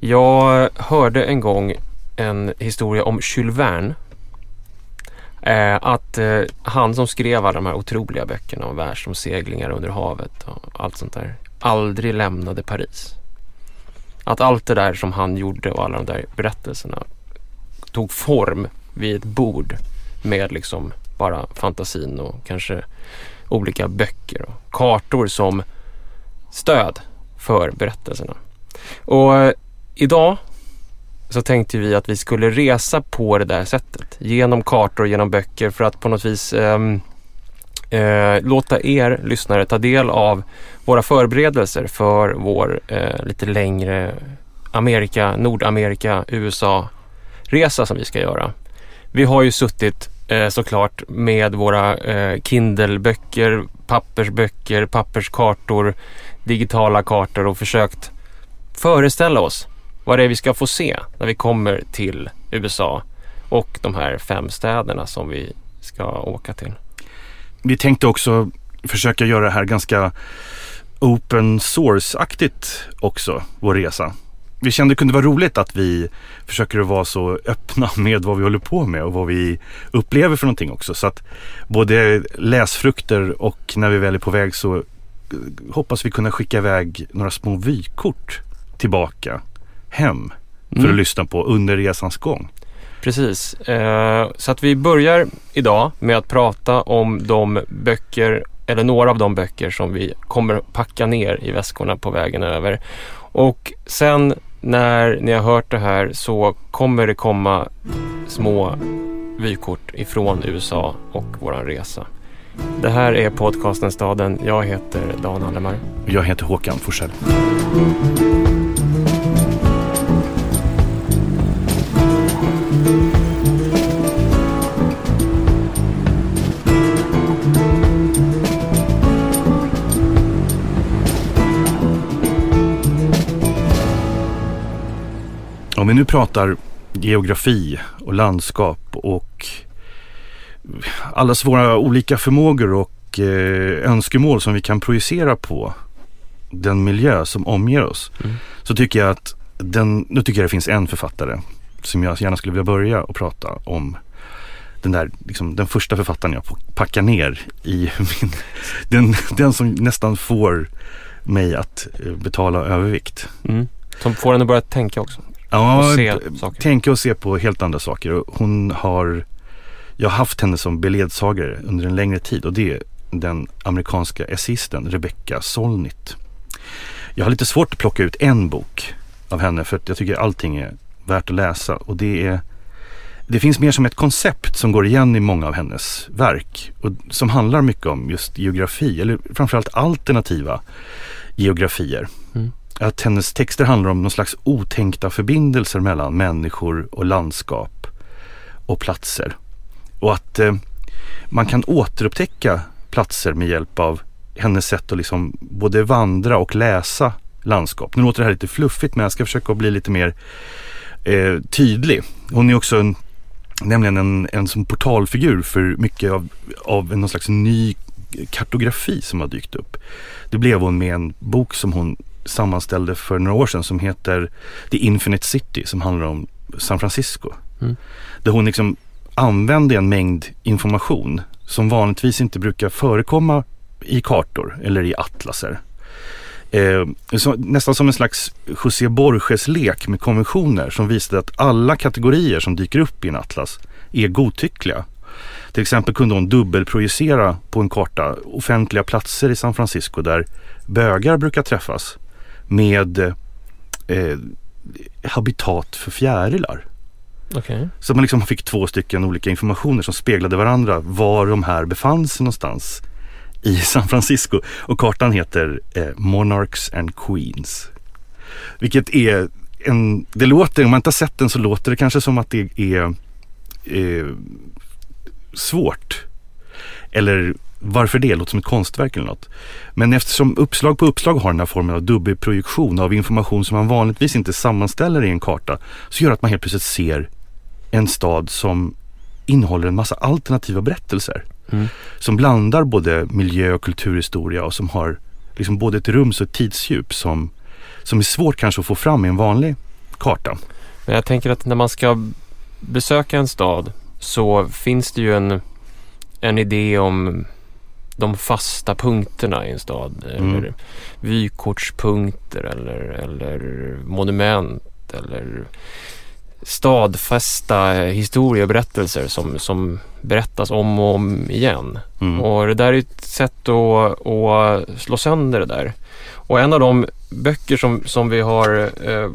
Jag hörde en gång en historia om Jules Verne. Eh, att eh, han som skrev alla de här otroliga böckerna om världsomseglingar under havet och allt sånt där aldrig lämnade Paris. Att allt det där som han gjorde och alla de där berättelserna tog form vid ett bord med liksom bara fantasin och kanske olika böcker och kartor som stöd för berättelserna. Och eh, idag så tänkte vi att vi skulle resa på det där sättet. Genom kartor, genom böcker för att på något vis eh, eh, låta er lyssnare ta del av våra förberedelser för vår eh, lite längre Amerika, Nordamerika, USA-resa som vi ska göra. Vi har ju suttit eh, såklart med våra eh, Kindle-böcker, pappersböcker, papperskartor, digitala kartor och försökt föreställa oss vad det är vi ska få se när vi kommer till USA och de här fem städerna som vi ska åka till. Vi tänkte också försöka göra det här ganska open source-aktigt också, vår resa. Vi kände det kunde vara roligt att vi försöker att vara så öppna med vad vi håller på med och vad vi upplever för någonting också. Så att både läsfrukter och när vi väl är på väg så eh, hoppas vi kunna skicka iväg några små vykort tillbaka hem för mm. att lyssna på under resans gång. Precis, eh, så att vi börjar idag med att prata om de böcker eller några av de böcker som vi kommer packa ner i väskorna på vägen över. Och sen när ni har hört det här så kommer det komma små vykort ifrån USA och våran resa. Det här är podcasten Staden. Jag heter Dan Allemar. Jag heter Håkan Forsell. Om vi nu pratar geografi och landskap och allas våra olika förmågor och eh, önskemål som vi kan projicera på den miljö som omger oss. Mm. Så tycker jag att den, nu tycker jag det finns en författare som jag gärna skulle vilja börja och prata om. Den där, liksom, den första författaren jag packar ner i min, den, den som nästan får mig att eh, betala övervikt. Mm. Som får en att börja tänka också. Ja, och tänka och se på helt andra saker. Hon har, jag har haft henne som beledsagare under en längre tid och det är den amerikanska essisten Rebecca Solnit. Jag har lite svårt att plocka ut en bok av henne för att jag tycker allting är värt att läsa och det är det finns mer som ett koncept som går igen i många av hennes verk och som handlar mycket om just geografi eller framförallt alternativa geografier. Mm att hennes texter handlar om någon slags otänkta förbindelser mellan människor och landskap och platser. Och att eh, man kan återupptäcka platser med hjälp av hennes sätt att liksom både vandra och läsa landskap. Nu låter det här lite fluffigt men jag ska försöka bli lite mer eh, tydlig. Hon är också en, nämligen en, en som portalfigur för mycket av, av någon slags ny kartografi som har dykt upp. Det blev hon med en bok som hon sammanställde för några år sedan som heter The Infinite City som handlar om San Francisco. Mm. Där hon liksom använde en mängd information som vanligtvis inte brukar förekomma i kartor eller i atlaser. Eh, så, nästan som en slags José Borges-lek med konventioner som visade att alla kategorier som dyker upp i en atlas är godtyckliga. Till exempel kunde hon dubbelprojicera på en karta offentliga platser i San Francisco där bögar brukar träffas med eh, habitat för fjärilar. Okay. Så man liksom fick två stycken olika informationer som speglade varandra var de här befann sig någonstans i San Francisco. Och kartan heter eh, Monarchs and Queens. Vilket är en, det låter, om man inte har sett den så låter det kanske som att det är eh, svårt. Eller varför det? Låter som ett konstverk eller något. Men eftersom uppslag på uppslag har den här formen av dubbelprojektion av information som man vanligtvis inte sammanställer i en karta så gör att man helt plötsligt ser en stad som innehåller en massa alternativa berättelser. Mm. Som blandar både miljö och kulturhistoria och som har liksom både ett rums och ett tidsdjup som, som är svårt kanske att få fram i en vanlig karta. Men jag tänker att när man ska besöka en stad så finns det ju en, en idé om de fasta punkterna i en stad. Mm. Eller vykortspunkter eller, eller monument eller stadfästa historieberättelser som, som berättas om och om igen. Mm. Och det där är ett sätt att, att slå sönder det där. Och en av de böcker som, som vi har eh,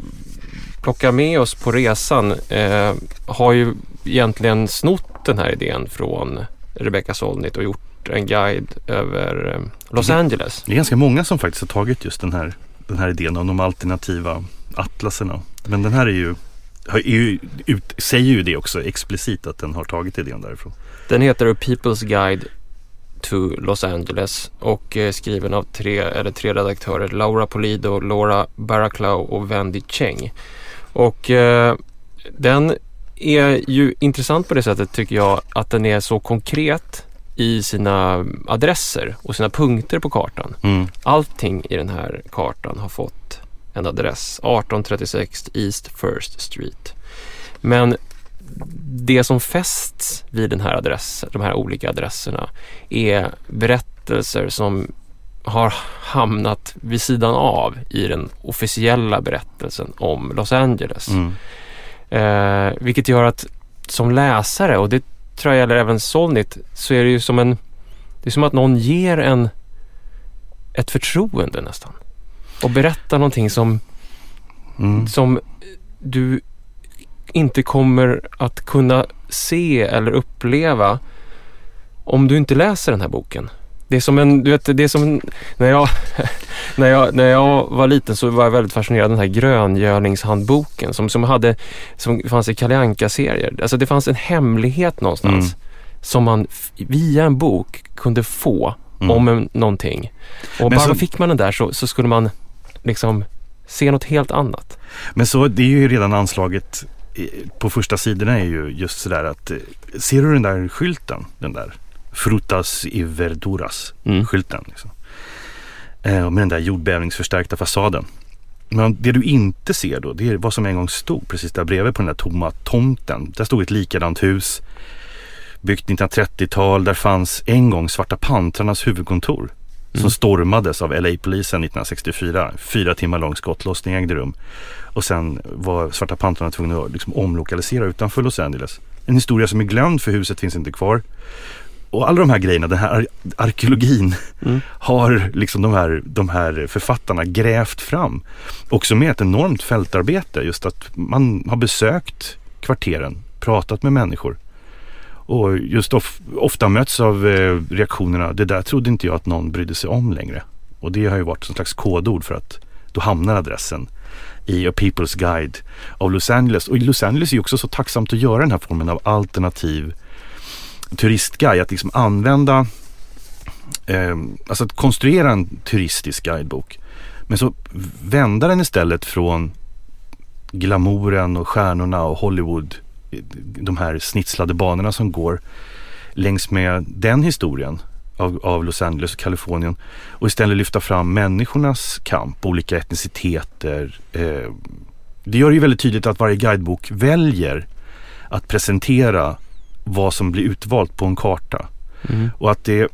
plockat med oss på resan eh, har ju egentligen snott den här idén från Rebecca Solnit och gjort en guide över eh, Los Angeles. Det är ganska många som faktiskt har tagit just den här, den här idén om de alternativa atlaserna. Men den här är ju är ju, ut, säger ju det också explicit att den har tagit idén därifrån. Den heter A People's Guide to Los Angeles och är skriven av tre, eller tre redaktörer. Laura Polido, Laura Baraclow och Wendy Cheng. Och eh, den är ju intressant på det sättet tycker jag att den är så konkret i sina adresser och sina punkter på kartan. Mm. Allting i den här kartan har fått en adress. 1836 East First Street. Men det som fästs vid den här adressen, de här olika adresserna är berättelser som har hamnat vid sidan av i den officiella berättelsen om Los Angeles. Mm. Eh, vilket gör att som läsare, och det jag gäller även Solnit, så är det ju som en... Det är som att någon ger en ett förtroende nästan och berätta någonting som, mm. som du inte kommer att kunna se eller uppleva om du inte läser den här boken. Det är som en, du vet, det är som när jag, när jag, när jag var liten så var jag väldigt fascinerad av den här gröngölingshandboken som, som hade, som fanns i Kalle Anka-serier. Alltså det fanns en hemlighet någonstans mm. som man via en bok kunde få mm. om en, någonting. Och Men bara så... fick man den där så, så skulle man liksom se något helt annat. Men så det är ju redan anslaget på första sidorna är ju just sådär att eh, ser du den där skylten, den där Frutas i verduras mm. skylten. Liksom. Eh, med den där jordbävningsförstärkta fasaden. Men det du inte ser då, det är vad som en gång stod precis där bredvid på den där tomma tomten. Där stod ett likadant hus, byggt 1930-tal. Där fanns en gång Svarta Pantrarnas huvudkontor som mm. stormades av LA-polisen 1964. Fyra timmar lång skottlossning ägde rum. Och sen var Svarta Pantrarna tvungna att liksom omlokalisera utanför Los Angeles. En historia som är glömd för huset finns inte kvar. Och alla de här grejerna, den här ar arkeologin mm. har liksom de här, de här författarna grävt fram. Också med ett enormt fältarbete. Just att man har besökt kvarteren, pratat med människor. Och just of, ofta möts av eh, reaktionerna, det där trodde inte jag att någon brydde sig om längre. Och det har ju varit en slags kodord för att då hamnar adressen i A People's Guide av Los Angeles. Och Los Angeles är ju också så tacksamt att göra den här formen av alternativ turistguide. Att liksom använda, eh, alltså att konstruera en turistisk guidebok. Men så vända den istället från glamouren och stjärnorna och Hollywood de här snitslade banorna som går längs med den historien av, av, Los Angeles och Kalifornien och istället lyfta fram människornas kamp, olika etniciteter. Eh, det gör det ju väldigt tydligt att varje guidebok väljer att presentera vad som blir utvalt på en karta. Mm. Och att det,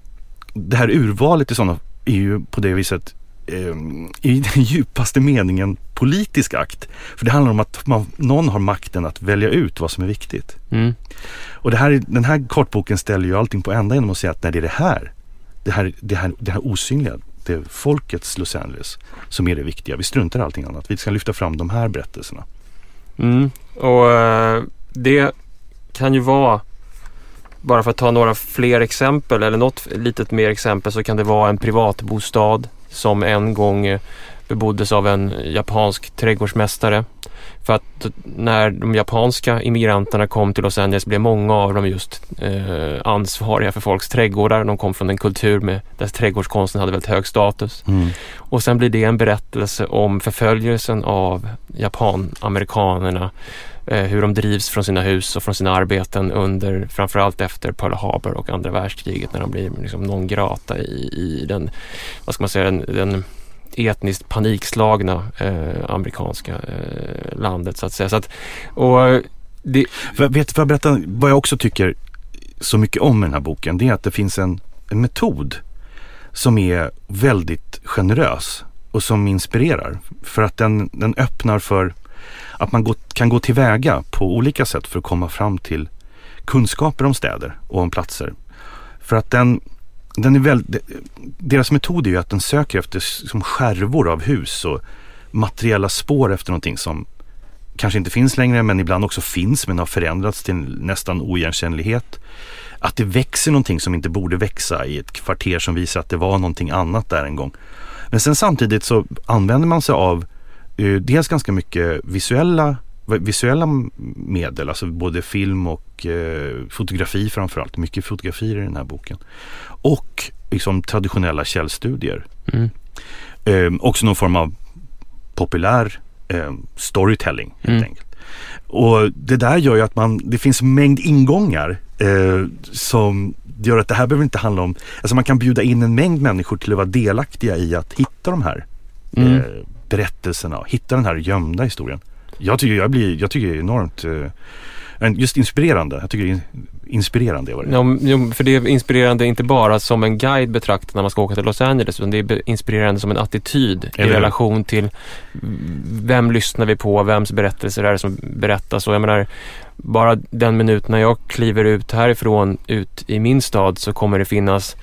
det här urvalet i sådana är ju på det viset eh, i den djupaste meningen politisk akt. För det handlar om att man, någon har makten att välja ut vad som är viktigt. Mm. Och det här, den här kartboken ställer ju allting på ända genom att säga att nej, det är det här. Det här, det här, det här osynliga, det är folkets Los Angeles som är det viktiga. Vi struntar i allting annat. Vi ska lyfta fram de här berättelserna. Mm. Och uh, det kan ju vara bara för att ta några fler exempel eller något litet mer exempel så kan det vara en privatbostad som en gång beboddes av en japansk trädgårdsmästare. För att när de japanska immigranterna kom till Los Angeles blev många av dem just eh, ansvariga för folks trädgårdar. De kom från en kultur med, där trädgårdskonsten hade väldigt hög status. Mm. Och sen blir det en berättelse om förföljelsen av japanamerikanerna Eh, Eh, hur de drivs från sina hus och från sina arbeten under framförallt efter Pearl Harbor och andra världskriget när de blir liksom non grata i, i den, vad ska man säga, den, den etniskt panikslagna eh, amerikanska eh, landet så att säga. Så att, och det... För, vet, för jag berätta vad jag också tycker så mycket om med den här boken. Det är att det finns en, en metod som är väldigt generös och som inspirerar. För att den, den öppnar för att man kan gå tillväga på olika sätt för att komma fram till kunskaper om städer och om platser. För att den, den är väl, deras metod är ju att den söker efter som skärvor av hus och materiella spår efter någonting som kanske inte finns längre men ibland också finns men har förändrats till nästan oigenkännlighet. Att det växer någonting som inte borde växa i ett kvarter som visar att det var någonting annat där en gång. Men sen samtidigt så använder man sig av dels ganska mycket visuella visuella medel, alltså både film och eh, fotografi framförallt. Mycket fotografier i den här boken. Och liksom traditionella källstudier. Mm. Eh, också någon form av populär eh, storytelling helt mm. enkelt. Och det där gör ju att man, det finns en mängd ingångar eh, som gör att det här behöver inte handla om, alltså man kan bjuda in en mängd människor till att vara delaktiga i att hitta de här mm. Berättelserna, hitta den här gömda historien. Jag tycker, jag blir, jag tycker det är enormt eh, just inspirerande. Jag tycker det är inspirerande. Var det. Ja, för det är inspirerande inte bara som en guide betraktat när man ska åka till Los Angeles utan det är inspirerande som en attityd i relation till vem lyssnar vi på, vems berättelser är det som berättas och jag menar bara den minuten när jag kliver ut härifrån ut i min stad så kommer det finnas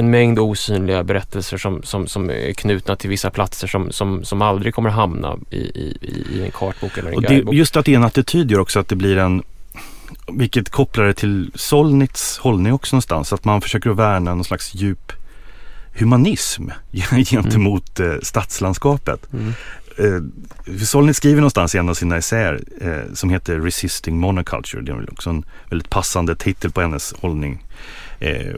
en mängd osynliga berättelser som, som, som är knutna till vissa platser som, som, som aldrig kommer hamna i, i, i en kartbok eller en och guidebok. Just att det är en attityd gör också att det blir en vilket kopplar det till Solnits hållning också någonstans. Att man försöker att värna någon slags djup humanism gentemot mm. stadslandskapet. Mm. Eh, Solnit skriver någonstans i en av sina essäer eh, som heter Resisting Monoculture. Det är också en väldigt passande titel på hennes hållning. Eh,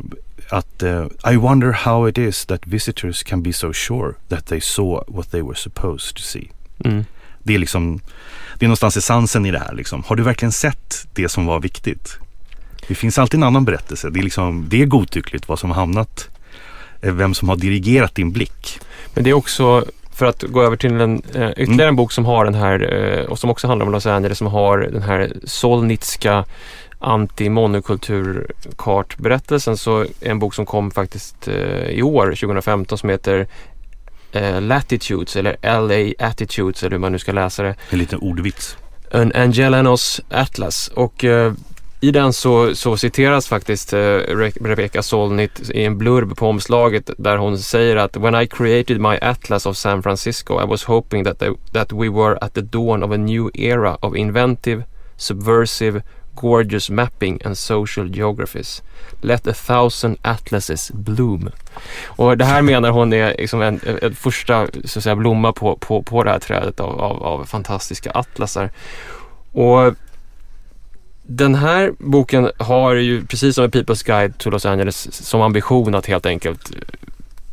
att uh, I wonder how it is that visitors can be so sure that they saw what they were supposed to see. Mm. Det är liksom, det är någonstans essensen i det här liksom. Har du verkligen sett det som var viktigt? Det finns alltid en annan berättelse. Det är liksom, det är godtyckligt vad som har hamnat, eh, vem som har dirigerat din blick. Men det är också för att gå över till en, eh, ytterligare mm. en bok som har den här eh, och som också handlar om Los Angeles som har den här solnitska anti-monokulturkartberättelsen så är en bok som kom faktiskt eh, i år, 2015, som heter eh, Latitudes eller LA Attitudes eller hur man nu ska läsa det. En liten ordvits. En Angelanos Atlas och eh, i den så, så citeras faktiskt Rebecca Solnit i en blurb på omslaget där hon säger att When I created my Atlas of San Francisco I was hoping that, they, that we were at the dawn of a new era of inventive, subversive gorgeous mapping and social geographies. Let a thousand atlases bloom. Och det här menar hon är liksom en, en första så att säga, blomma på, på, på det här trädet av, av, av fantastiska atlasar. Och den här boken har ju precis som People's Guide to Los Angeles som ambition att helt enkelt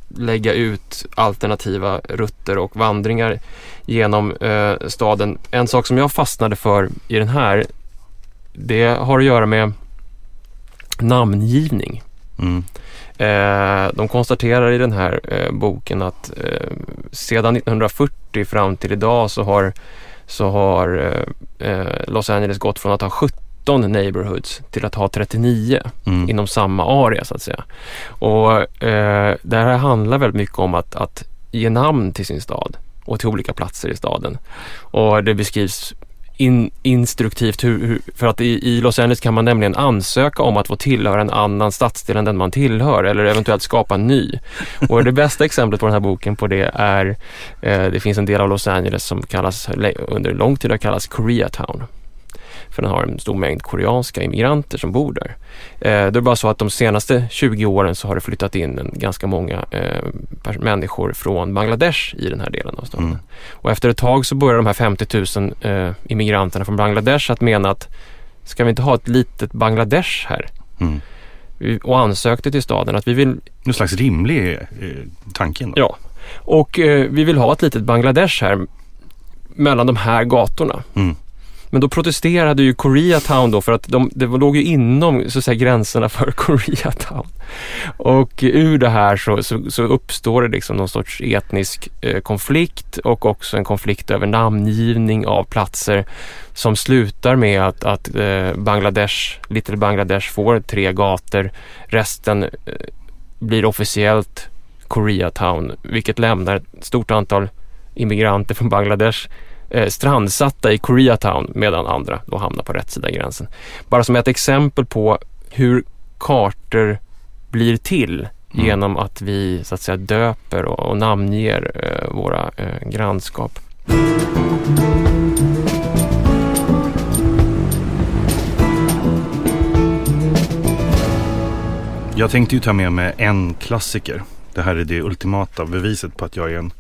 lägga ut alternativa rutter och vandringar genom eh, staden. En sak som jag fastnade för i den här det har att göra med namngivning. Mm. Eh, de konstaterar i den här eh, boken att eh, sedan 1940 fram till idag så har, så har eh, eh, Los Angeles gått från att ha 17 neighborhoods till att ha 39 mm. inom samma area så att säga. Och eh, det här handlar väldigt mycket om att, att ge namn till sin stad och till olika platser i staden. Och det beskrivs in, instruktivt hur, hur, för att i, i, Los Angeles kan man nämligen ansöka om att få tillhöra en annan stadsdel än den man tillhör eller eventuellt skapa en ny. Och det bästa exemplet på den här boken på det är, eh, det finns en del av Los Angeles som kallas, under lång tid har kallats Koreatown för den har en stor mängd koreanska immigranter som bor där. Eh, det är bara så att de senaste 20 åren så har det flyttat in en, ganska många eh, människor från Bangladesh i den här delen av staden. Mm. Och efter ett tag så börjar de här 50 000 eh, immigranterna från Bangladesh att mena att ska vi inte ha ett litet Bangladesh här? Mm. Och ansökte till staden att vi vill... Någon slags rimlig eh, tanke. Ja, och eh, vi vill ha ett litet Bangladesh här mellan de här gatorna. Mm. Men då protesterade ju Koreatown då för att de, det låg ju inom så att säga, gränserna för Koreatown. Och ur det här så, så, så uppstår det liksom någon sorts etnisk eh, konflikt och också en konflikt över namngivning av platser som slutar med att, att eh, Bangladesh, Little Bangladesh får tre gator. Resten eh, blir officiellt Koreatown, vilket lämnar ett stort antal immigranter från Bangladesh eh, strandsatta i Koreatown medan andra då hamnar på rätt sida gränsen. Bara som ett exempel på hur kartor blir till mm. genom att vi så att säga döper och, och namnger eh, våra eh, grannskap. Jag tänkte ju ta med mig en klassiker. Det här är det ultimata beviset på att jag är en,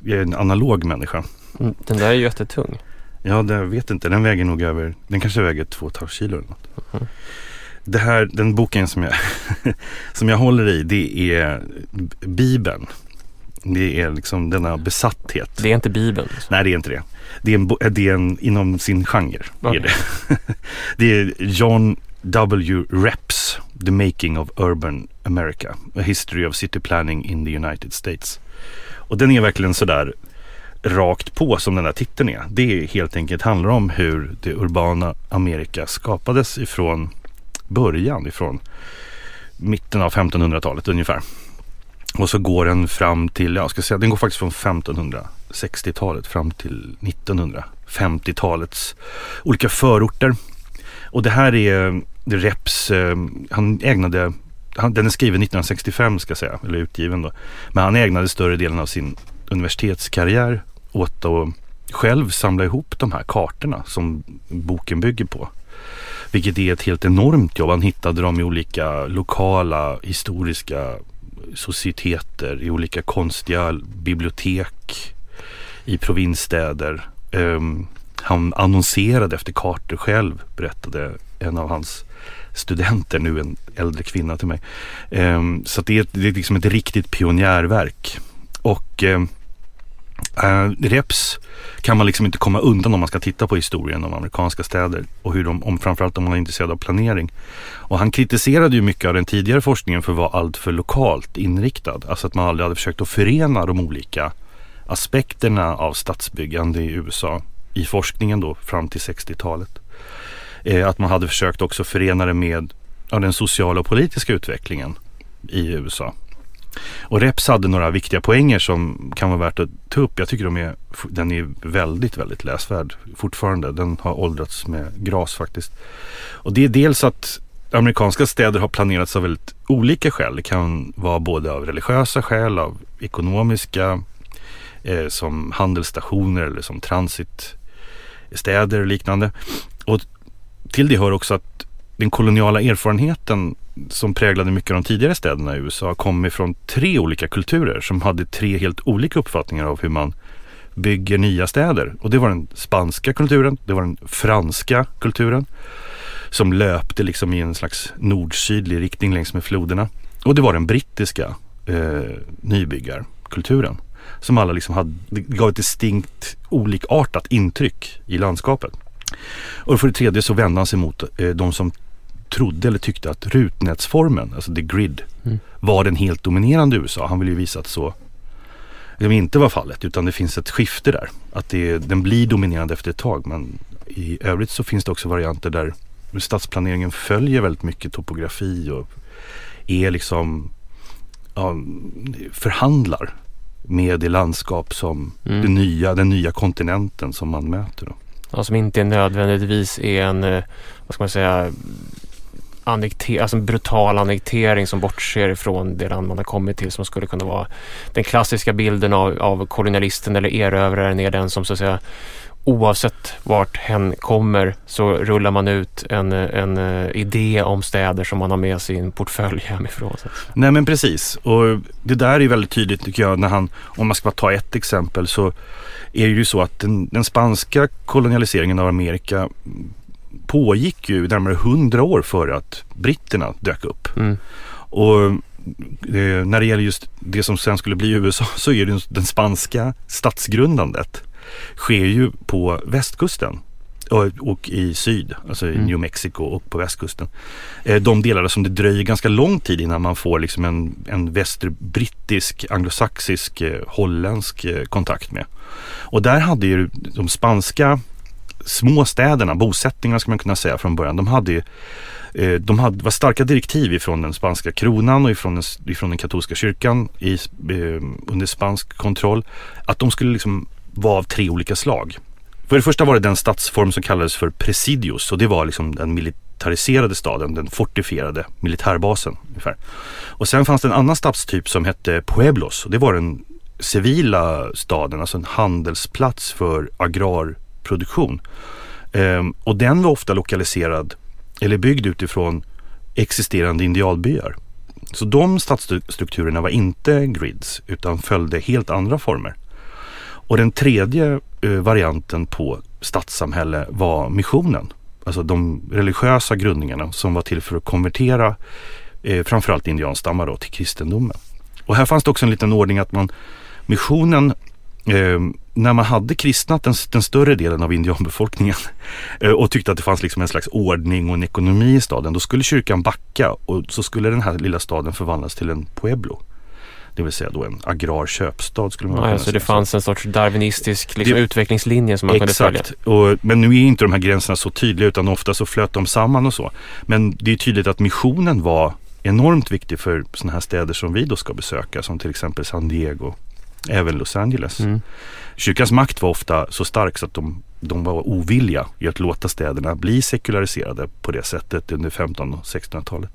jag är en analog människa. Mm, den där är ju jättetung. Ja, det vet inte. Den väger nog över, den kanske väger två och kilo eller något. Mm. Det här, den boken som jag, som jag håller i, det är Bibeln. Det är liksom denna besatthet. Det är inte Bibeln? Alltså. Nej, det är inte det. Det är, en, det är en inom sin genre. Okay. Är det. det är John W. Reps, The Making of Urban America. A History of City Planning in the United States. Och den är verkligen sådär rakt på som den där titeln är. Det är helt enkelt handlar om hur det urbana Amerika skapades ifrån början, ifrån mitten av 1500-talet ungefär. Och så går den fram till, jag ska säga, den går faktiskt från 1560-talet fram till 1950-talets olika förorter. Och det här är det Reps, eh, han ägnade, han, den är skriven 1965 ska jag säga, eller utgiven då. Men han ägnade större delen av sin universitetskarriär åt att själv samla ihop de här kartorna som boken bygger på. Vilket är ett helt enormt jobb. Han hittade dem i olika lokala historiska societeter, i olika konstiga bibliotek, i provinsstäder. Um, han annonserade efter kartor själv, berättade en av hans studenter, nu en äldre kvinna till mig. Um, så det är, det är liksom ett riktigt pionjärverk. Och um, Uh, reps kan man liksom inte komma undan om man ska titta på historien om amerikanska städer och hur de, om, framförallt om man är intresserad av planering. Och han kritiserade ju mycket av den tidigare forskningen för att vara alltför lokalt inriktad. Alltså att man aldrig hade försökt att förena de olika aspekterna av stadsbyggande i USA i forskningen då fram till 60-talet. Eh, att man hade försökt också förena det med ja, den sociala och politiska utvecklingen i USA. Och Reps hade några viktiga poänger som kan vara värt att ta upp. Jag tycker de är, den är väldigt, väldigt läsvärd fortfarande. Den har åldrats med gras faktiskt. Och det är dels att amerikanska städer har planerats av väldigt olika skäl. Det kan vara både av religiösa skäl, av ekonomiska, eh, som handelsstationer eller som transitstäder och liknande. Och till det hör också att den koloniala erfarenheten som präglade mycket av de tidigare städerna i USA kom ifrån tre olika kulturer som hade tre helt olika uppfattningar av hur man bygger nya städer. Och det var den spanska kulturen, det var den franska kulturen som löpte liksom i en slags nord-sydlig riktning längs med floderna. Och det var den brittiska eh, nybyggarkulturen som alla liksom hade, gav ett distinkt olikartat intryck i landskapet. Och för det tredje så vände han sig mot eh, de som trodde eller tyckte att rutnätsformen, alltså the grid, mm. var den helt dominerande i USA. Han ville ju visa att så det inte var fallet utan det finns ett skifte där. Att det, den blir dominerande efter ett tag men i övrigt så finns det också varianter där stadsplaneringen följer väldigt mycket topografi och är liksom ja, förhandlar med det landskap som mm. nya, den nya kontinenten som man möter. Då. Ja, som inte nödvändigtvis är en, eh, vad ska man säga, annekter, alltså en brutal annektering som bortser ifrån det land man har kommit till som skulle kunna vara den klassiska bilden av, av kolonialisten eller erövraren är den som så att säga oavsett vart hen kommer så rullar man ut en, en eh, idé om städer som man har med sig i en portfölj hemifrån. Nej men precis och det där är väldigt tydligt tycker jag när han, om man ska ta ett exempel så är det ju så att den, den spanska kolonialiseringen av Amerika pågick ju närmare hundra år före att britterna dök upp. Mm. Och eh, när det gäller just det som sen skulle bli USA så är det den spanska statsgrundandet sker ju på västkusten och, och, i syd, alltså i mm. New Mexico och på västkusten. Eh, de delar som det dröjer ganska lång tid innan man får liksom en, en västerbrittisk, anglosaxisk, eh, holländsk eh, kontakt med. Och där hade ju de spanska små städerna, bosättningarna ska man kunna säga från början, de hade ju de hade, var starka direktiv ifrån den spanska kronan och ifrån den, ifrån den katolska kyrkan i, under spansk kontroll. Att de skulle liksom vara av tre olika slag. För det första var det den statsform som kallades för presidios och det var liksom den militariserade staden, den fortifierade militärbasen. Ungefär. Och sen fanns det en annan stadstyp som hette pueblos och det var den civila staden, alltså en handelsplats för agrarproduktion. Ehm, och den var ofta lokaliserad eller byggd utifrån existerande indialbyar. Så de stadsstrukturerna var inte grids utan följde helt andra former. Och den tredje eh, varianten på stadssamhälle var missionen. Alltså de religiösa grundningarna som var till för att konvertera eh, framförallt indianstammar då, till kristendomen. Och här fanns det också en liten ordning att man missionen eh, när man hade kristnat den, den större delen av indianbefolkningen eh, och tyckte att det fanns liksom en slags ordning och en ekonomi i staden, då skulle kyrkan backa och så skulle den här lilla staden förvandlas till en pueblo. Det vill säga då en agrar köpstad skulle man ja, kunna så säga. det fanns en sorts darwinistisk liksom, det, utvecklingslinje som man exakt. kunde följa. Exakt, men nu är inte de här gränserna så tydliga utan ofta så flöt de samman och så. Men det är tydligt att missionen var enormt viktig för sådana här städer som vi då ska besöka som till exempel San Diego, även Los Angeles. Mm. Kyrkans makt var ofta så stark så att de, de var ovilliga i att låta städerna bli sekulariserade på det sättet under 1500 och 1600-talet.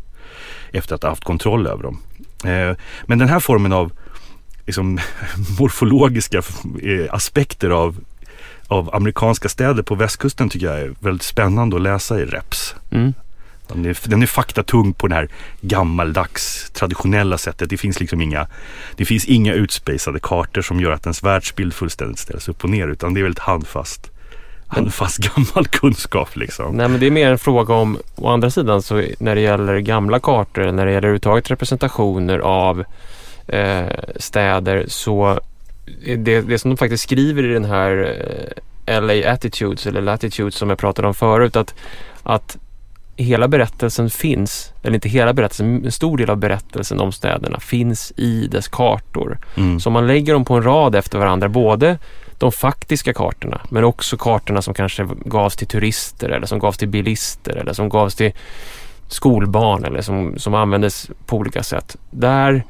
Efter att ha haft kontroll över dem. Eh, men den här formen av liksom, morfologiska eh, aspekter av, av amerikanska städer på västkusten tycker jag är väldigt spännande att läsa i Reps. Mm. Den är, den är faktatung på det här gammaldags traditionella sättet. Det finns liksom inga, det finns inga utspejsade kartor som gör att ens världsbild fullständigt ställs upp och ner utan det är väldigt handfast handfast gammal kunskap liksom. Nej men det är mer en fråga om, å andra sidan så när det gäller gamla kartor, när det gäller överhuvudtaget representationer av eh, städer så det, det som de faktiskt skriver i den här eh, LA Attitudes eller Latitudes som jag pratade om förut att, att hela berättelsen finns, eller inte hela berättelsen, en stor del av berättelsen om städerna finns i dess kartor. Mm. Så man lägger dem på en rad efter varandra, både de faktiska kartorna men också kartorna som kanske gavs till turister eller som gavs till bilister eller som gavs till skolbarn eller som, som användes på olika sätt. Där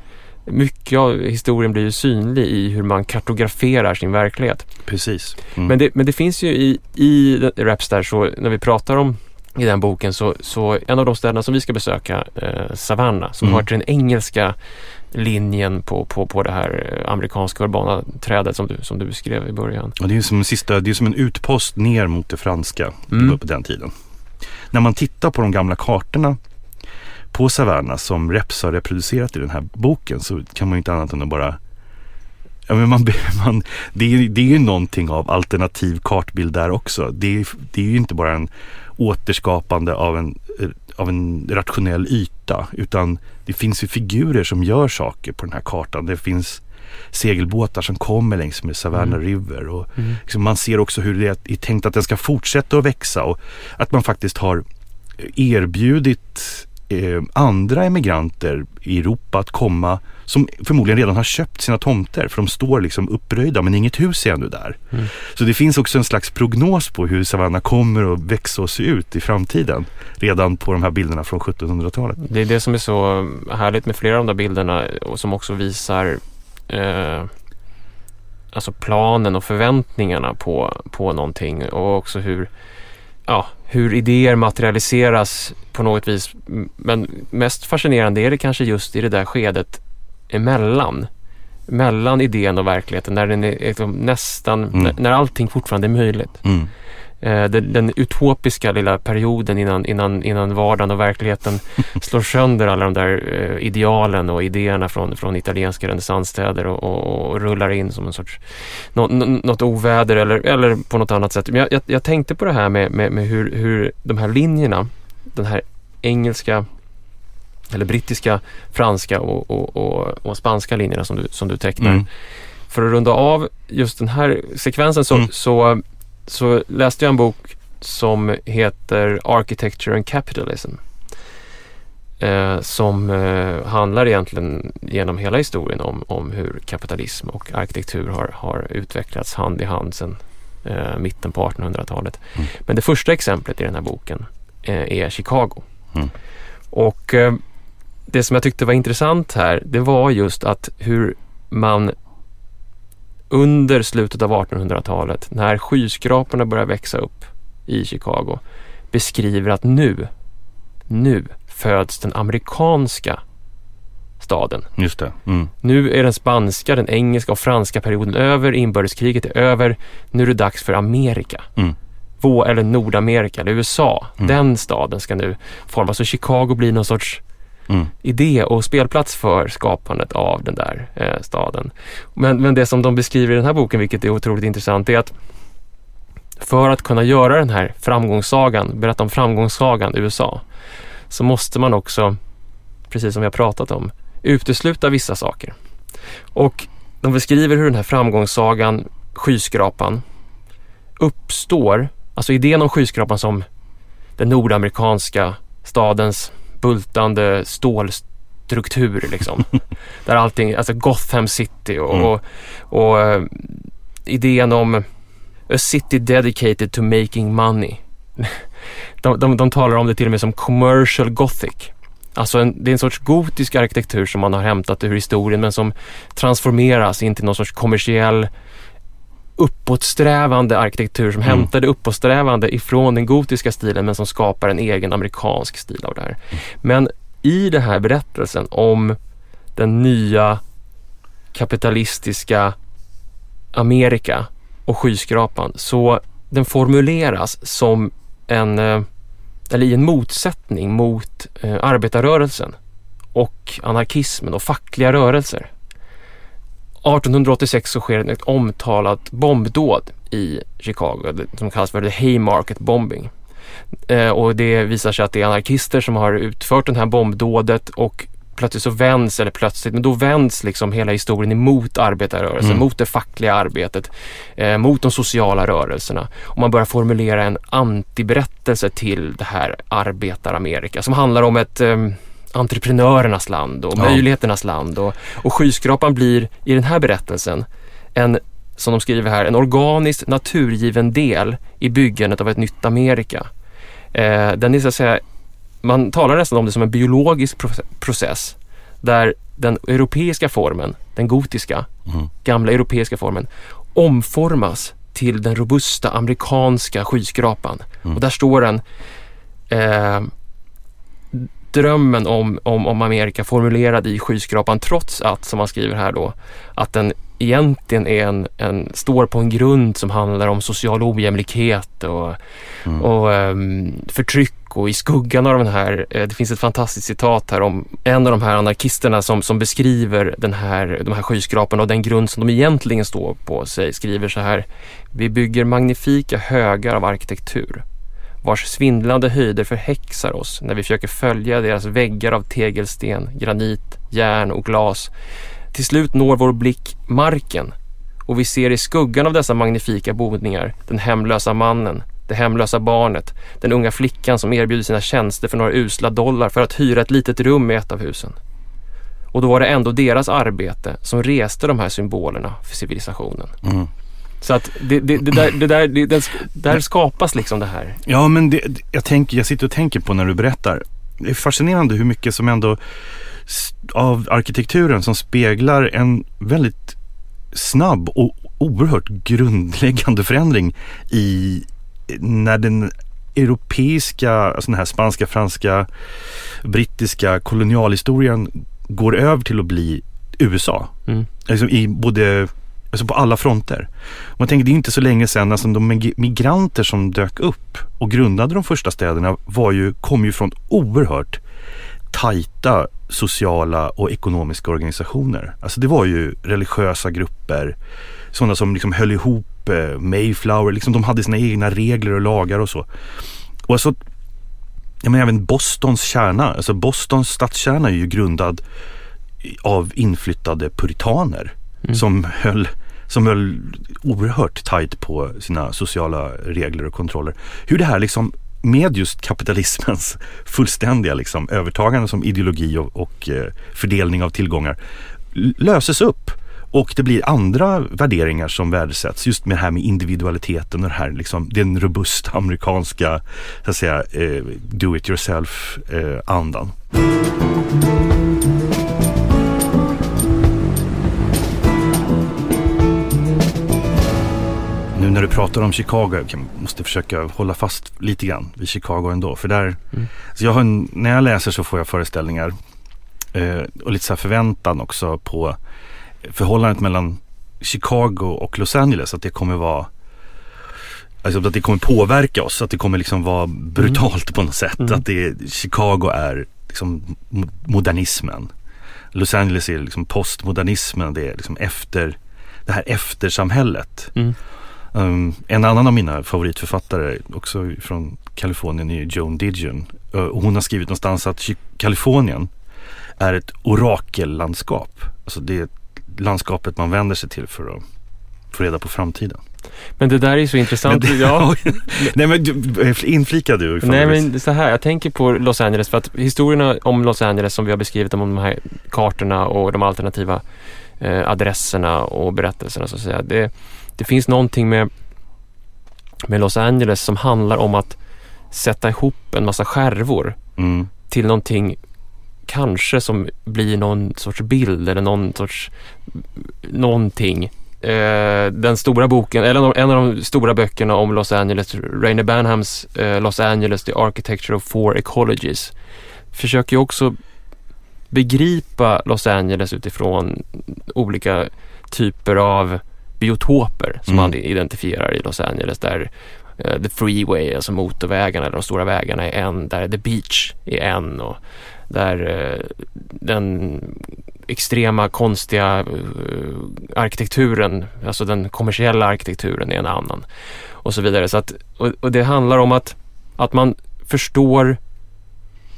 mycket av historien blir ju synlig i hur man kartograferar sin verklighet. Precis. Mm. Men, det, men det finns ju i, i Raps där så när vi pratar om i den boken så, så en av de städerna som vi ska besöka, eh, Savannah, som mm. hör till den engelska linjen på, på, på det här amerikanska urbana trädet som du, som du beskrev i början. Och det är som sista, det är som en utpost ner mot det franska mm. på den tiden. När man tittar på de gamla kartorna på Savannah som Reps har reproducerat i den här boken så kan man ju inte annat än att bara Ja, men man, man, det, är, det är ju någonting av alternativ kartbild där också. Det är, det är ju inte bara en återskapande av en, av en rationell yta utan det finns ju figurer som gör saker på den här kartan. Det finns segelbåtar som kommer längs med Savannah mm. River och mm. liksom man ser också hur det är tänkt att den ska fortsätta att växa och att man faktiskt har erbjudit eh, andra emigranter i Europa att komma som förmodligen redan har köpt sina tomter för de står liksom uppröjda men inget hus är ännu där. Mm. Så det finns också en slags prognos på hur Savannah kommer att växa och se ut i framtiden redan på de här bilderna från 1700-talet. Det är det som är så härligt med flera av de där bilderna och som också visar eh, alltså planen och förväntningarna på, på någonting och också hur ja, hur idéer materialiseras på något vis. Men mest fascinerande är det kanske just i det där skedet emellan. Mellan idén och verkligheten, när den är liksom nästan, mm. när allting fortfarande är möjligt. Mm. Eh, den, den, utopiska lilla perioden innan, innan, innan vardagen och verkligheten slår sönder alla de där eh, idealen och idéerna från, från italienska renässansstäder och, och, och, rullar in som en sorts nå, något oväder eller, eller på något annat sätt. Men jag, jag, jag tänkte på det här med, med, med hur, hur de här linjerna, den här engelska eller brittiska, franska och, och, och, och, spanska linjerna som du, som du tecknar. Mm. För att runda av just den här sekvensen så, mm. så så läste jag en bok som heter Architecture and Capitalism. Eh, som eh, handlar egentligen genom hela historien om, om hur kapitalism och arkitektur har, har utvecklats hand i hand sedan eh, mitten på 1800-talet. Mm. Men det första exemplet i den här boken eh, är Chicago. Mm. Och eh, det som jag tyckte var intressant här, det var just att hur man under slutet av 1800-talet, när skyskraporna börjar växa upp i Chicago, beskriver att nu, nu föds den amerikanska staden. Just det. Mm. Nu är den spanska, den engelska och franska perioden över. Inbördeskriget är över. Nu är det dags för Amerika. Mm. Vår, eller Nordamerika, eller USA. Mm. Den staden ska nu formas. Så Chicago blir någon sorts mm. idé och spelplats för skapandet av den där eh, staden. Men, men det som de beskriver i den här boken, vilket är otroligt intressant, är att för att kunna göra den här framgångssagan, berätta om framgångssagan USA, så måste man också, precis som vi har pratat om, utesluta vissa saker. Och de beskriver hur den här framgångssagan, skyskrapan, uppstår, alltså idén om skyskrapan som den nordamerikanska stadens bultande stålstruktur liksom. Där allting, alltså Gotham City och, mm. och, och uh, idén om a city dedicated to making money. de, de, de talar om det till och med som commercial gothic. Alltså en, det är en sorts gotisk arkitektur som man har hämtat ur historien men som transformeras in till någon sorts kommersiell uppåtsträvande arkitektur som mm. hämtar det uppåtsträvande ifrån den gotiska stilen men som skapar en egen amerikansk stil av det här. Mm. Men i den här berättelsen om den nya kapitalistiska Amerika och skyskrapan så den formuleras som en eh, eller i en motsättning mot eh, arbetarrörelsen och anarkismen och fackliga rörelser. 1886 så sker ett omtalat bombdåd i Chicago som kallas för the Haymarket bombing. Eh, och det visar sig att det är anarkister som har utfört det här bombdådet och plötsligt så vänds, eller plötsligt, men då vänds liksom hela historien emot arbetarrörelsen, mm. mot det fackliga arbetet, eh, mot de sociala rörelserna. Och man börjar formulera en antiberättelse till det här arbetaramerika som handlar om ett eh, entreprenörernas land och ja. möjligheternas land. Och, och skyskrapan blir i den här berättelsen en, som de skriver här, en organisk naturgiven del i byggandet av ett nytt Amerika. Eh, den är så att säga man talar nästan om det som en biologisk process där den europeiska formen, den gotiska, mm. gamla europeiska formen, omformas till den robusta amerikanska skyskrapan. Mm. Och där står den eh, drömmen om, om, om Amerika formulerad i skyskrapan trots att, som man skriver här då, att den egentligen är en, en, står på en grund som handlar om social ojämlikhet och, mm. och um, förtryck och i skuggan av den här, eh, det finns ett fantastiskt citat här om en av de här anarkisterna som, som beskriver den här, de här skyskraporna och den grund som de egentligen står på sig skriver så här. Vi bygger magnifika högar av arkitektur vars svindlande höjder förhäxar oss när vi försöker följa deras väggar av tegelsten, granit, järn och glas. Till slut når vår blick marken och vi ser i skuggan av dessa magnifika boningar den hemlösa mannen, det hemlösa barnet, den unga flickan som erbjuder sina tjänster för några usla dollar för att hyra ett litet rum i ett av husen. Och då var det ändå deras arbete som reste de här symbolerna för civilisationen. Mm. Så att det, det, det, där, det, där, det, där skapas liksom det här. Ja, men det, jag, tänker, jag sitter och tänker på när du berättar. Det är fascinerande hur mycket som ändå av arkitekturen som speglar en väldigt snabb och oerhört grundläggande förändring i när den europeiska, alltså den här spanska, franska, brittiska kolonialhistorien går över till att bli USA. Mm. Alltså i både Alltså på alla fronter. Man tänker det är inte så länge sedan, alltså de migranter som dök upp och grundade de första städerna var ju, kom ju från oerhört tajta sociala och ekonomiska organisationer. Alltså det var ju religiösa grupper, sådana som liksom höll ihop eh, Mayflower, liksom de hade sina egna regler och lagar och så. Och alltså, jag menar även Bostons kärna, alltså Bostons stadskärna är ju grundad av inflyttade puritaner mm. som höll som höll oerhört tajt på sina sociala regler och kontroller. Hur det här liksom med just kapitalismens fullständiga liksom, övertagande som ideologi och, och eh, fördelning av tillgångar löses upp. Och det blir andra värderingar som värdesätts just med det här med individualiteten och det här liksom, den robusta amerikanska så att säga, eh, do it yourself eh, när du pratar om Chicago, jag måste försöka hålla fast lite grann vid Chicago ändå. För där, mm. så jag har, när jag läser så får jag föreställningar eh, och lite så förväntan också på förhållandet mellan Chicago och Los Angeles. Att det kommer vara Alltså att det kommer påverka oss, att det kommer liksom vara brutalt mm. på något sätt. Mm. Att det, Chicago är liksom modernismen. Los Angeles är liksom postmodernismen, det är liksom efter det här eftersamhället. Mm. Um, en annan av mina favoritförfattare, också från Kalifornien, är Joan Didion. Uh, hon har skrivit någonstans att Kalifornien är ett orakellandskap. Alltså det är landskapet man vänder sig till för att få reda på framtiden. Men det där är så intressant. Men det, ja. Nej men inflika du. Nej men så här, jag tänker på Los Angeles för att historierna om Los Angeles som vi har beskrivit om de här kartorna och de alternativa eh, adresserna och berättelserna så att säga. Det, det finns någonting med, med Los Angeles som handlar om att sätta ihop en massa skärvor mm. till någonting kanske som blir någon sorts bild eller någon sorts någonting. Eh, den stora boken, eller en av de stora böckerna om Los Angeles, Rainer Banhams eh, Los Angeles, The Architecture of Four Ecologies, försöker ju också begripa Los Angeles utifrån olika typer av biotoper som mm. man identifierar i Los Angeles där uh, the freeway, alltså motorvägarna, de stora vägarna är en, där the beach är en och där uh, den extrema konstiga uh, arkitekturen, alltså den kommersiella arkitekturen är en annan och så vidare. Så att, och, och det handlar om att, att man förstår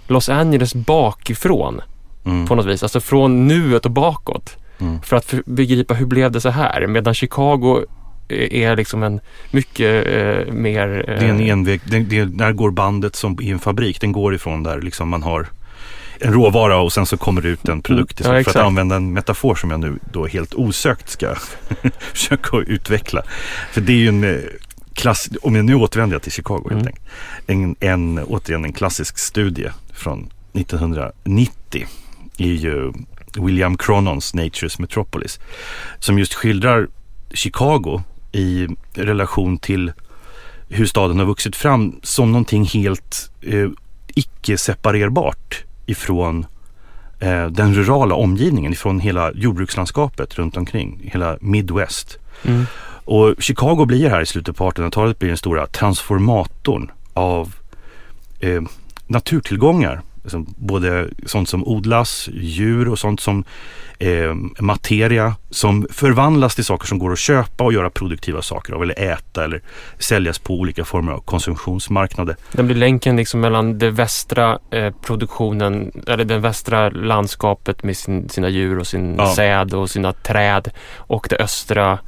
Los Angeles bakifrån mm. på något vis, alltså från nuet och bakåt. Mm. För att begripa hur blev det så här? Medan Chicago är liksom en mycket eh, mer... Eh... Det är en enväg, det, det, där går bandet som i en fabrik, den går ifrån där liksom man har en råvara och sen så kommer det ut en produkt. Mm. Ja, för att använda en metafor som jag nu då helt osökt ska försöka utveckla. För det är ju en eh, klass, om jag nu återvänder till Chicago helt mm. enkelt. En, en, återigen en klassisk studie från 1990 är ju William Cronons Nature's Metropolis. Som just skildrar Chicago i relation till hur staden har vuxit fram som någonting helt eh, icke-separerbart ifrån eh, den rurala omgivningen, ifrån hela jordbrukslandskapet runt omkring, hela Midwest. Mm. Och Chicago blir här i slutet på 1800-talet blir den stora transformatorn av eh, naturtillgångar Liksom både sånt som odlas, djur och sånt som eh, materia som förvandlas till saker som går att köpa och göra produktiva saker av eller äta eller säljas på olika former av konsumtionsmarknader. Den blir länken liksom mellan det västra eh, produktionen eller det västra landskapet med sin, sina djur och sin ja. säd och sina träd och det östra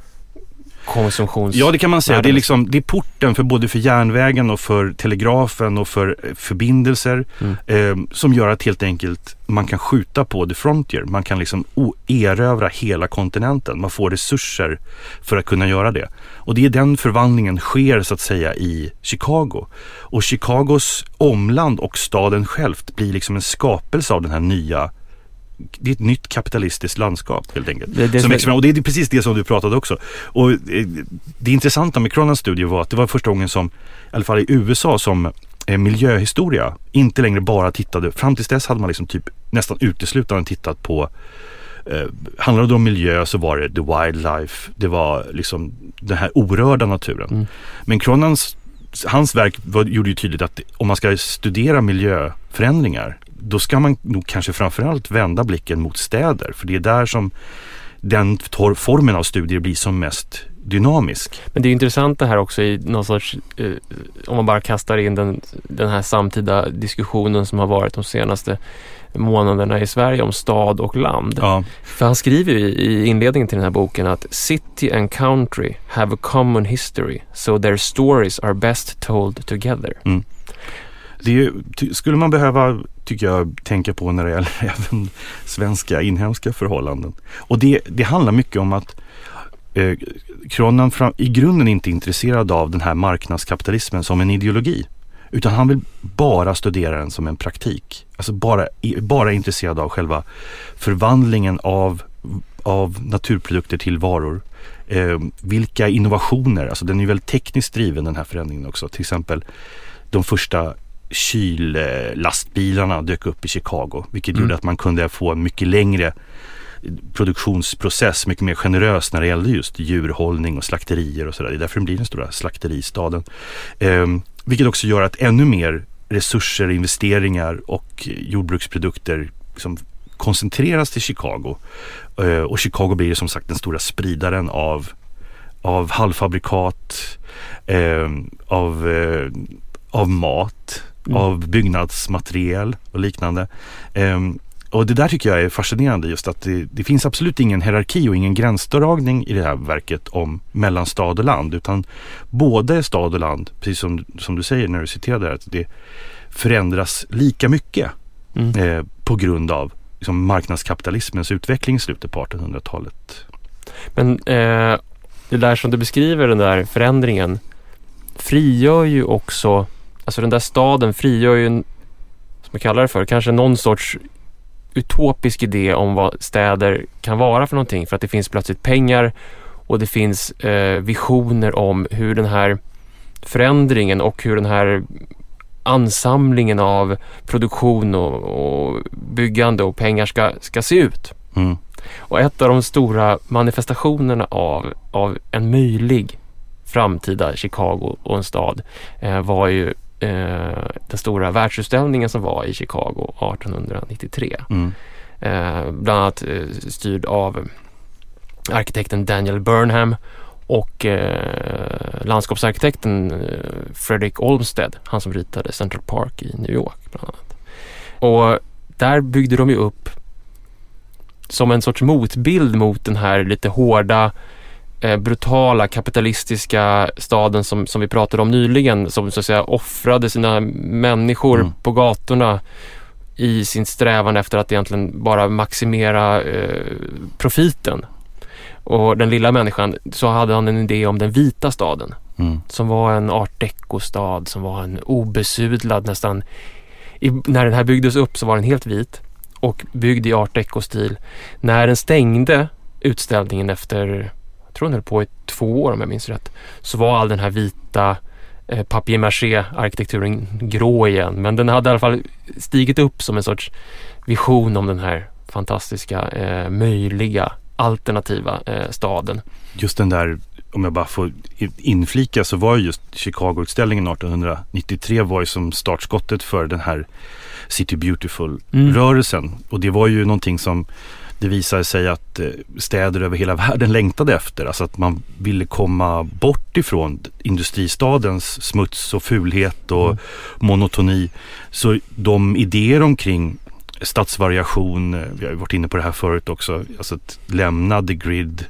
konsumtions... Ja det kan man säga. Det är, liksom, det är porten för både för järnvägen och för telegrafen och för eh, förbindelser mm. eh, som gör att helt enkelt man kan skjuta på the frontier. Man kan liksom erövra hela kontinenten. Man får resurser för att kunna göra det. Och det är den förvandlingen sker så att säga i Chicago. Och Chicagos omland och staden självt blir liksom en skapelse av den här nya det är ett nytt kapitalistiskt landskap helt enkelt. Det, det, som Och det är precis det som du pratade också. Och eh, det intressanta med Cronans studie var att det var första gången som, i alla fall i USA, som eh, miljöhistoria inte längre bara tittade, fram tills dess hade man liksom typ nästan uteslutande tittat på eh, handlade det om miljö så var det the wildlife, det var liksom den här orörda naturen. Mm. Men Cronans, hans verk var, gjorde ju tydligt att om man ska studera miljöförändringar då ska man nog kanske framförallt vända blicken mot städer. För det är där som den formen av studier blir som mest dynamisk. Men det är intressant det här också i någon sorts, eh, om man bara kastar in den, den här samtida diskussionen som har varit de senaste månaderna i Sverige om stad och land. Ja. För han skriver ju i inledningen till den här boken att City and country have a common history so their stories are best told together. Mm. Det skulle man behöva, tycker jag, tänka på när det gäller även svenska inhemska förhållanden. Och det, det handlar mycket om att eh, Kronan fram, i grunden inte är intresserad av den här marknadskapitalismen som en ideologi. Utan han vill bara studera den som en praktik. Alltså bara, bara intresserad av själva förvandlingen av, av naturprodukter till varor. Eh, vilka innovationer, alltså den är ju väldigt tekniskt driven den här förändringen också. Till exempel de första kyllastbilarna dök upp i Chicago. Vilket mm. gjorde att man kunde få en mycket längre produktionsprocess, mycket mer generös när det gällde just djurhållning och slakterier och sådär. Det är därför den blir den stora slakteristaden. Eh, vilket också gör att ännu mer resurser, investeringar och jordbruksprodukter liksom koncentreras till Chicago. Eh, och Chicago blir som sagt den stora spridaren av, av halvfabrikat, eh, av, eh, av mat, mm. av byggnadsmateriel och liknande. Eh, och det där tycker jag är fascinerande just att det, det, finns absolut ingen hierarki och ingen gränsdragning i det här verket om mellan stad och land utan både stad och land, precis som, som du säger när du citerade att det förändras lika mycket mm. eh, på grund av liksom, marknadskapitalismens utveckling i slutet på 1800-talet. Men eh, det där som du beskriver, den där förändringen frigör ju också, alltså den där staden frigör ju en, som jag kallar det för, kanske någon sorts utopisk idé om vad städer kan vara för någonting för att det finns plötsligt pengar och det finns eh, visioner om hur den här förändringen och hur den här ansamlingen av produktion och, och byggande och pengar ska, ska se ut. Mm. Och ett av de stora manifestationerna av, av en möjlig framtida Chicago och en stad eh, var ju eh, den stora världsutställningen som var i Chicago 1893. Mm. Eh, bland annat eh, styrd av arkitekten Daniel Burnham och eh, landskapsarkitekten Fredrik Olmsted, han som ritade Central Park i New York bland annat. Och där byggde de ju upp som en sorts motbild mot den här lite hårda brutala kapitalistiska staden som, som vi pratade om nyligen som så att säga offrade sina människor mm. på gatorna i sin strävan efter att egentligen bara maximera eh, profiten. Och den lilla människan, så hade han en idé om den vita staden. Mm. Som var en art deco-stad, som var en obesudlad nästan. I, när den här byggdes upp så var den helt vit och byggd i art deco-stil. När den stängde utställningen efter tror den höll på i två år om jag minns rätt, så var all den här vita eh, papier-maché-arkitekturen grå igen. Men den hade i alla fall stigit upp som en sorts vision om den här fantastiska, eh, möjliga, alternativa eh, staden. Just den där, om jag bara får inflika, så var just Chicago-utställningen 1893 var ju som startskottet för den här City Beautiful-rörelsen. Mm. Och det var ju någonting som det visade sig att eh, städer över hela världen längtade efter. Alltså att man ville komma bort ifrån industristadens smuts och fulhet och mm. monotoni. Så de idéer omkring stadsvariation, eh, vi har varit inne på det här förut också, alltså att lämna the grid,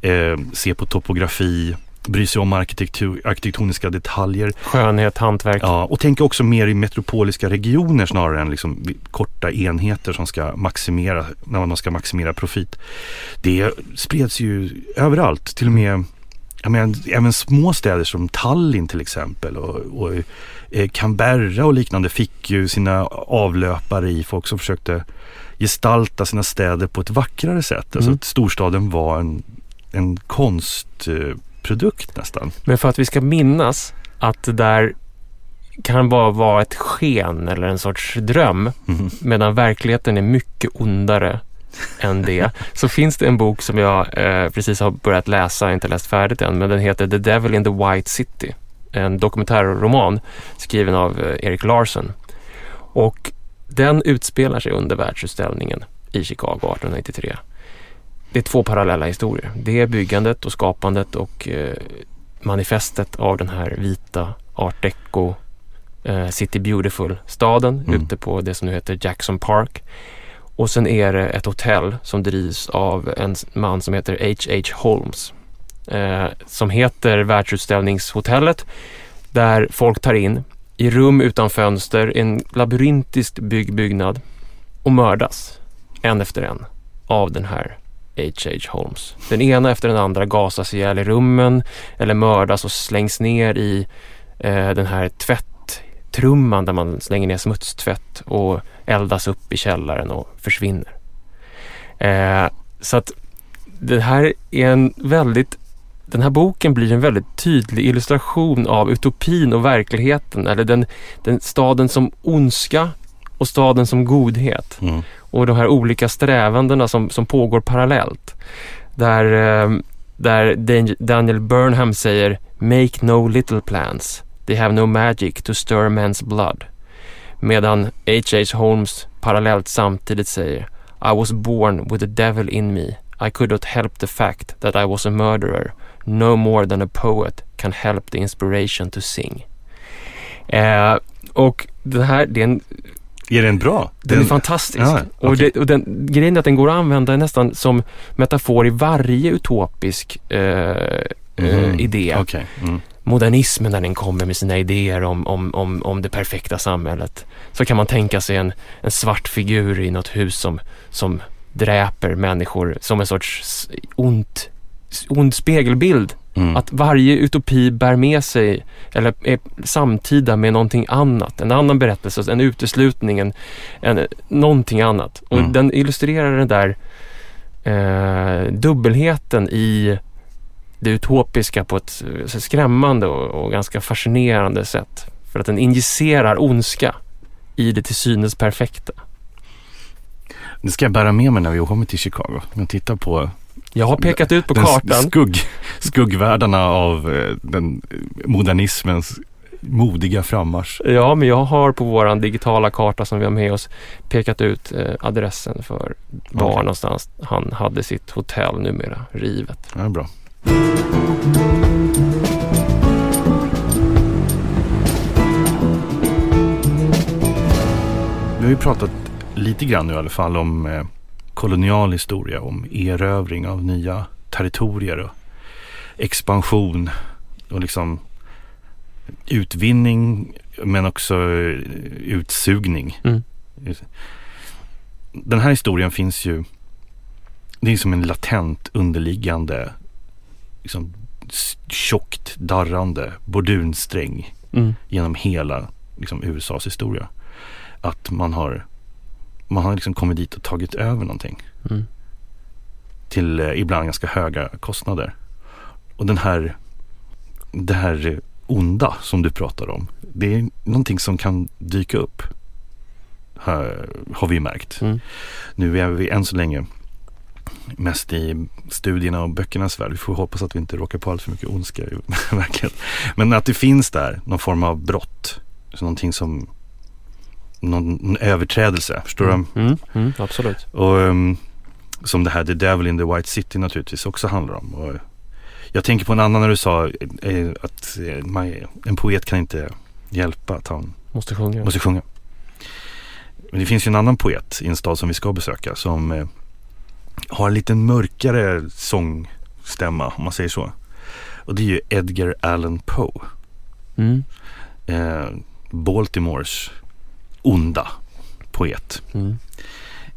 eh, se på topografi, bry sig om arkitektur, arkitektoniska detaljer. Skönhet, hantverk. Ja, och tänka också mer i metropoliska regioner snarare än liksom korta enheter som ska maximera, när man ska maximera profit. Det spreds ju överallt, till och med jag menar, även små städer som Tallinn till exempel och, och eh, Canberra och liknande fick ju sina avlöpare i folk som försökte gestalta sina städer på ett vackrare sätt. Alltså mm. Alltså att storstaden var en, en konst eh, produkt nästan. Men för att vi ska minnas att det där kan bara vara ett sken eller en sorts dröm mm. medan verkligheten är mycket ondare än det. Så finns det en bok som jag eh, precis har börjat läsa, inte läst färdigt än, men den heter The Devil in the White City. En dokumentärroman skriven av eh, Erik Larson. Och den utspelar sig under världsutställningen i Chicago 1893. Det är två parallella historier. Det är byggandet och skapandet och eh, manifestet av den här vita art deco eh, City Beautiful-staden mm. ute på det som nu heter Jackson Park. Och sen är det ett hotell som drivs av en man som heter H.H. Holmes. Eh, som heter Världsutställningshotellet där folk tar in i rum utan fönster, en labyrintiskt byggd byggnad och mördas en efter en av den här H.H. Holmes. Den ena efter den andra gasas ihjäl i rummen eller mördas och slängs ner i eh, den här tvätttrumman där man slänger ner smutstvätt och eldas upp i källaren och försvinner. Eh, så att det här är en väldigt den här boken blir en väldigt tydlig illustration av utopin och verkligheten eller den, den staden som ondska och staden som godhet. Mm. Och de här olika strävandena som, som pågår parallellt. Där, eh, där Daniel Burnham säger Make no little plans. They have no magic to stir men's blood. Medan H.H. Holmes parallellt samtidigt säger I was born with the devil in me. I could not help the fact that I was a murderer. No more than a poet can help the inspiration to sing. Eh, och det här, det är en är den bra? Den, den är fantastisk. Ja, okay. och, det, och den, grejen är att den går att använda nästan som metafor i varje utopisk eh, mm. idé. Okay. Mm. Modernismen när den kommer med sina idéer om, om, om, om det perfekta samhället. Så kan man tänka sig en, en svart figur i något hus som, som dräper människor som en sorts ont, ond spegelbild Mm. Att varje utopi bär med sig, eller är samtida med någonting annat. En annan berättelse, en uteslutning, en, en, någonting annat. Och mm. den illustrerar den där eh, dubbelheten i det utopiska på ett skrämmande och, och, ganska fascinerande sätt. För att den injicerar ondska i det till synes perfekta. Det ska jag bära med mig när vi kommer till Chicago. Jag tittar på jag har pekat ut på den kartan. Skugg, skuggvärldarna av eh, den modernismens modiga frammarsch. Ja, men jag har på vår digitala karta som vi har med oss pekat ut eh, adressen för var okay. någonstans han hade sitt hotell numera rivet. Ja, bra. Vi har ju pratat lite grann nu i alla fall om eh, kolonial historia om erövring av nya territorier och expansion och liksom utvinning men också utsugning. Mm. Den här historien finns ju, det är som en latent underliggande liksom, tjockt darrande bordunsträng mm. genom hela liksom, USAs historia. Att man har man har liksom kommit dit och tagit över någonting. Mm. Till eh, ibland ganska höga kostnader. Och den här, det här onda som du pratar om. Det är någonting som kan dyka upp. Har, har vi märkt. Mm. Nu är vi än så länge mest i studierna och böckernas värld. Vi får hoppas att vi inte råkar på allt för mycket ondska i verkligheten. Men att det finns där någon form av brott. Så någonting som någon överträdelse. Förstår mm. du? Mm, mm, absolut. Och um, som det här The Devil in the White City naturligtvis också handlar om. Och jag tänker på en annan när du sa eh, att eh, en poet kan inte hjälpa att han måste sjunga. måste sjunga. Men det finns ju en annan poet i en stad som vi ska besöka som eh, har en lite mörkare sångstämma om man säger så. Och det är ju Edgar Allan Poe. Mm. Eh, Baltimores onda poet. Mm.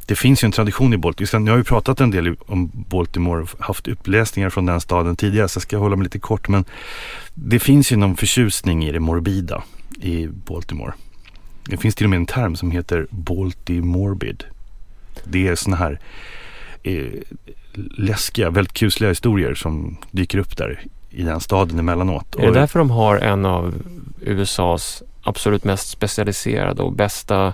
Det finns ju en tradition i Baltimore. Nu har vi pratat en del om Baltimore och haft uppläsningar från den staden tidigare så jag ska hålla mig lite kort. Men det finns ju någon förtjusning i det morbida i Baltimore. Det finns till och med en term som heter Baltimorbid. Det är sådana här eh, läskiga, väldigt kusliga historier som dyker upp där i den staden emellanåt. Är det därför de har en av USAs absolut mest specialiserade och bästa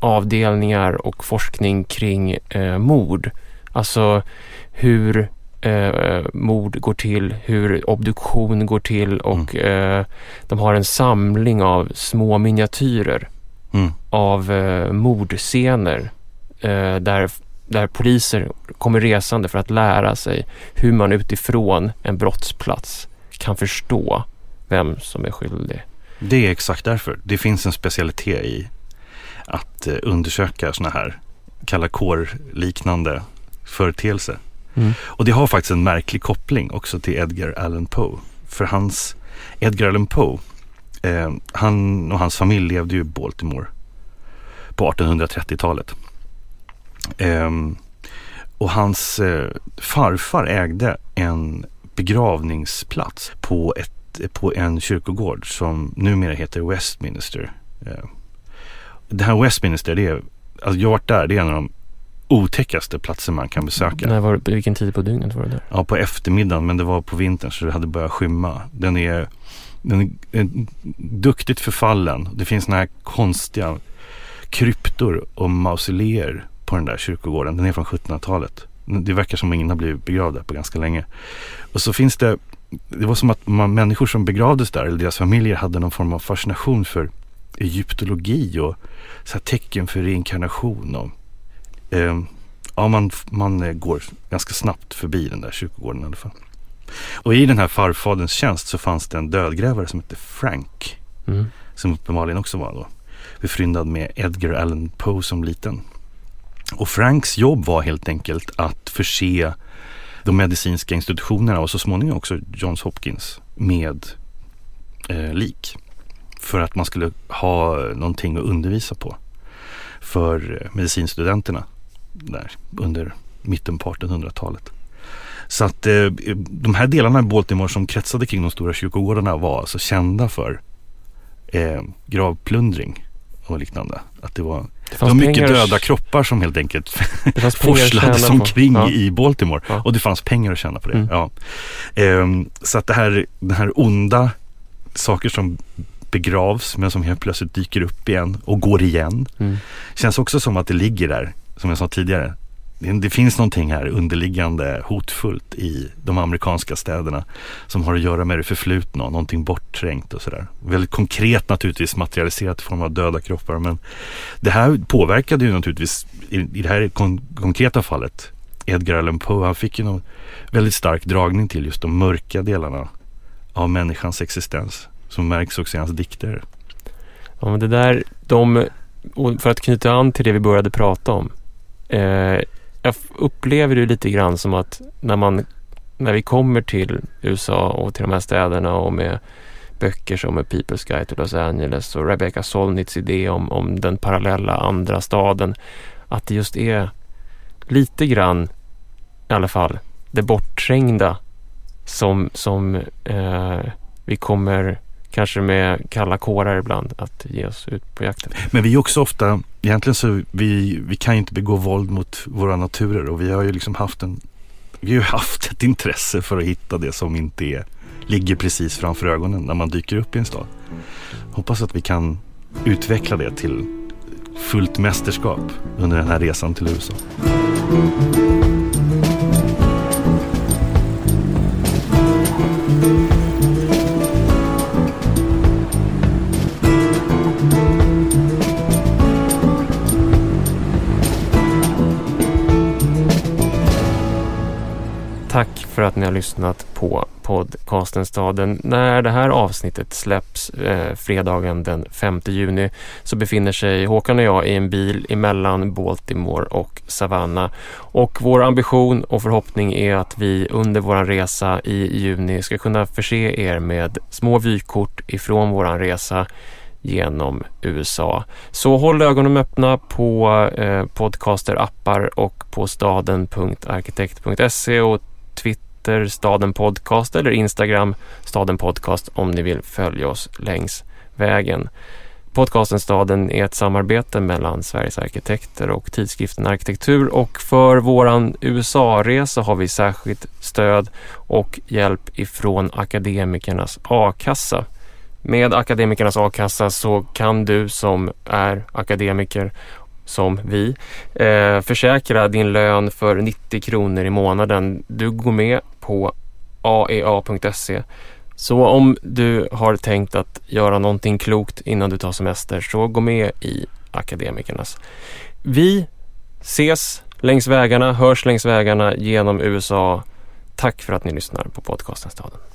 avdelningar och forskning kring eh, mord. Alltså hur eh, mord går till, hur obduktion går till och mm. eh, de har en samling av små miniatyrer mm. av eh, mordscener eh, där där poliser kommer resande för att lära sig hur man utifrån en brottsplats kan förstå vem som är skyldig. Det är exakt därför. Det finns en specialitet i att eh, undersöka sådana här kalla kår-liknande företeelser. Mm. Och det har faktiskt en märklig koppling också till Edgar Allan Poe. För hans, Edgar Allan Poe, eh, han och hans familj levde ju i Baltimore på 1830-talet. Eh, och hans eh, farfar ägde en begravningsplats på, ett, på en kyrkogård som numera heter Westminster. Eh, det här Westminster, det är, alltså jag har varit där, det är en av de otäckaste platser man kan besöka. När var, vilken tid på dygnet var det där? Ja, på eftermiddagen, men det var på vintern så det hade börjat skymma. Den är, den är duktigt förfallen. Det finns sådana här konstiga kryptor och mausoleer på den där kyrkogården. Den är från 1700-talet. Det verkar som ingen har blivit begravd där på ganska länge. Och så finns det, det var som att man, människor som begravdes där, eller deras familjer, hade någon form av fascination för egyptologi och så tecken för reinkarnation. Och, eh, ja, man, man eh, går ganska snabbt förbi den där kyrkogården i alla fall. Och i den här farfaderns tjänst så fanns det en dödgrävare som hette Frank. Mm. Som uppenbarligen också var då befryndad med Edgar Allan Poe som liten. Och Franks jobb var helt enkelt att förse de medicinska institutionerna och så småningom också Johns Hopkins med eh, lik. För att man skulle ha någonting att undervisa på för eh, medicinstudenterna där under mitten på 1800-talet. Så att eh, de här delarna i Baltimore som kretsade kring de stora kyrkogårdarna var alltså kända för eh, gravplundring och liknande. Att det var, det, det var mycket döda kroppar som helt enkelt forslades omkring ja. i Baltimore. Ja. Och det fanns pengar att tjäna på det. Mm. Ja. Um, så att det här, det här onda saker som begravs men som helt plötsligt dyker upp igen och går igen. Mm. Känns också som att det ligger där, som jag sa tidigare det finns någonting här underliggande hotfullt i de amerikanska städerna som har att göra med det förflutna, någonting bortträngt och sådär. Väldigt konkret naturligtvis materialiserat i form av döda kroppar men det här påverkade ju naturligtvis i, i det här kon konkreta fallet Edgar Allan Poe, han fick ju någon väldigt stark dragning till just de mörka delarna av människans existens som märks också i hans dikter. Ja men det där, de, för att knyta an till det vi började prata om eh, jag upplever det lite grann som att när man när vi kommer till USA och till de här städerna och med böcker som är People's Guide to Los Angeles och Rebecca Solnits idé om, om den parallella andra staden. Att det just är lite grann i alla fall det bortträngda som, som eh, vi kommer kanske med kalla kårar ibland att ge oss ut på jakten. Men vi är också ofta, egentligen så vi, vi kan ju inte begå våld mot våra naturer och vi har ju liksom haft en, vi har ju haft ett intresse för att hitta det som inte är, ligger precis framför ögonen när man dyker upp i en stad. Hoppas att vi kan utveckla det till fullt mästerskap under den här resan till USA. Lyssnat på podcasten Staden. När det här avsnittet släpps eh, fredagen den 5 juni så befinner sig Håkan och jag i en bil emellan Baltimore och Savannah. Och vår ambition och förhoppning är att vi under vår resa i juni ska kunna förse er med små vykort ifrån vår resa genom USA. Så håll ögonen öppna på eh, podcaster-appar och på staden.arkitekt.se och Twitter Twitter Staden Podcast eller Instagram Staden Podcast om ni vill följa oss längs vägen. Podcasten Staden är ett samarbete mellan Sveriges arkitekter och tidskriften Arkitektur och för våran USA-resa har vi särskilt stöd och hjälp ifrån Akademikernas a-kassa. Med Akademikernas a-kassa så kan du som är akademiker som vi. Eh, försäkra din lön för 90 kronor i månaden. Du går med på aea.se. Så om du har tänkt att göra någonting klokt innan du tar semester så gå med i Akademikernas. Vi ses längs vägarna, hörs längs vägarna genom USA. Tack för att ni lyssnar på podcasten Staden.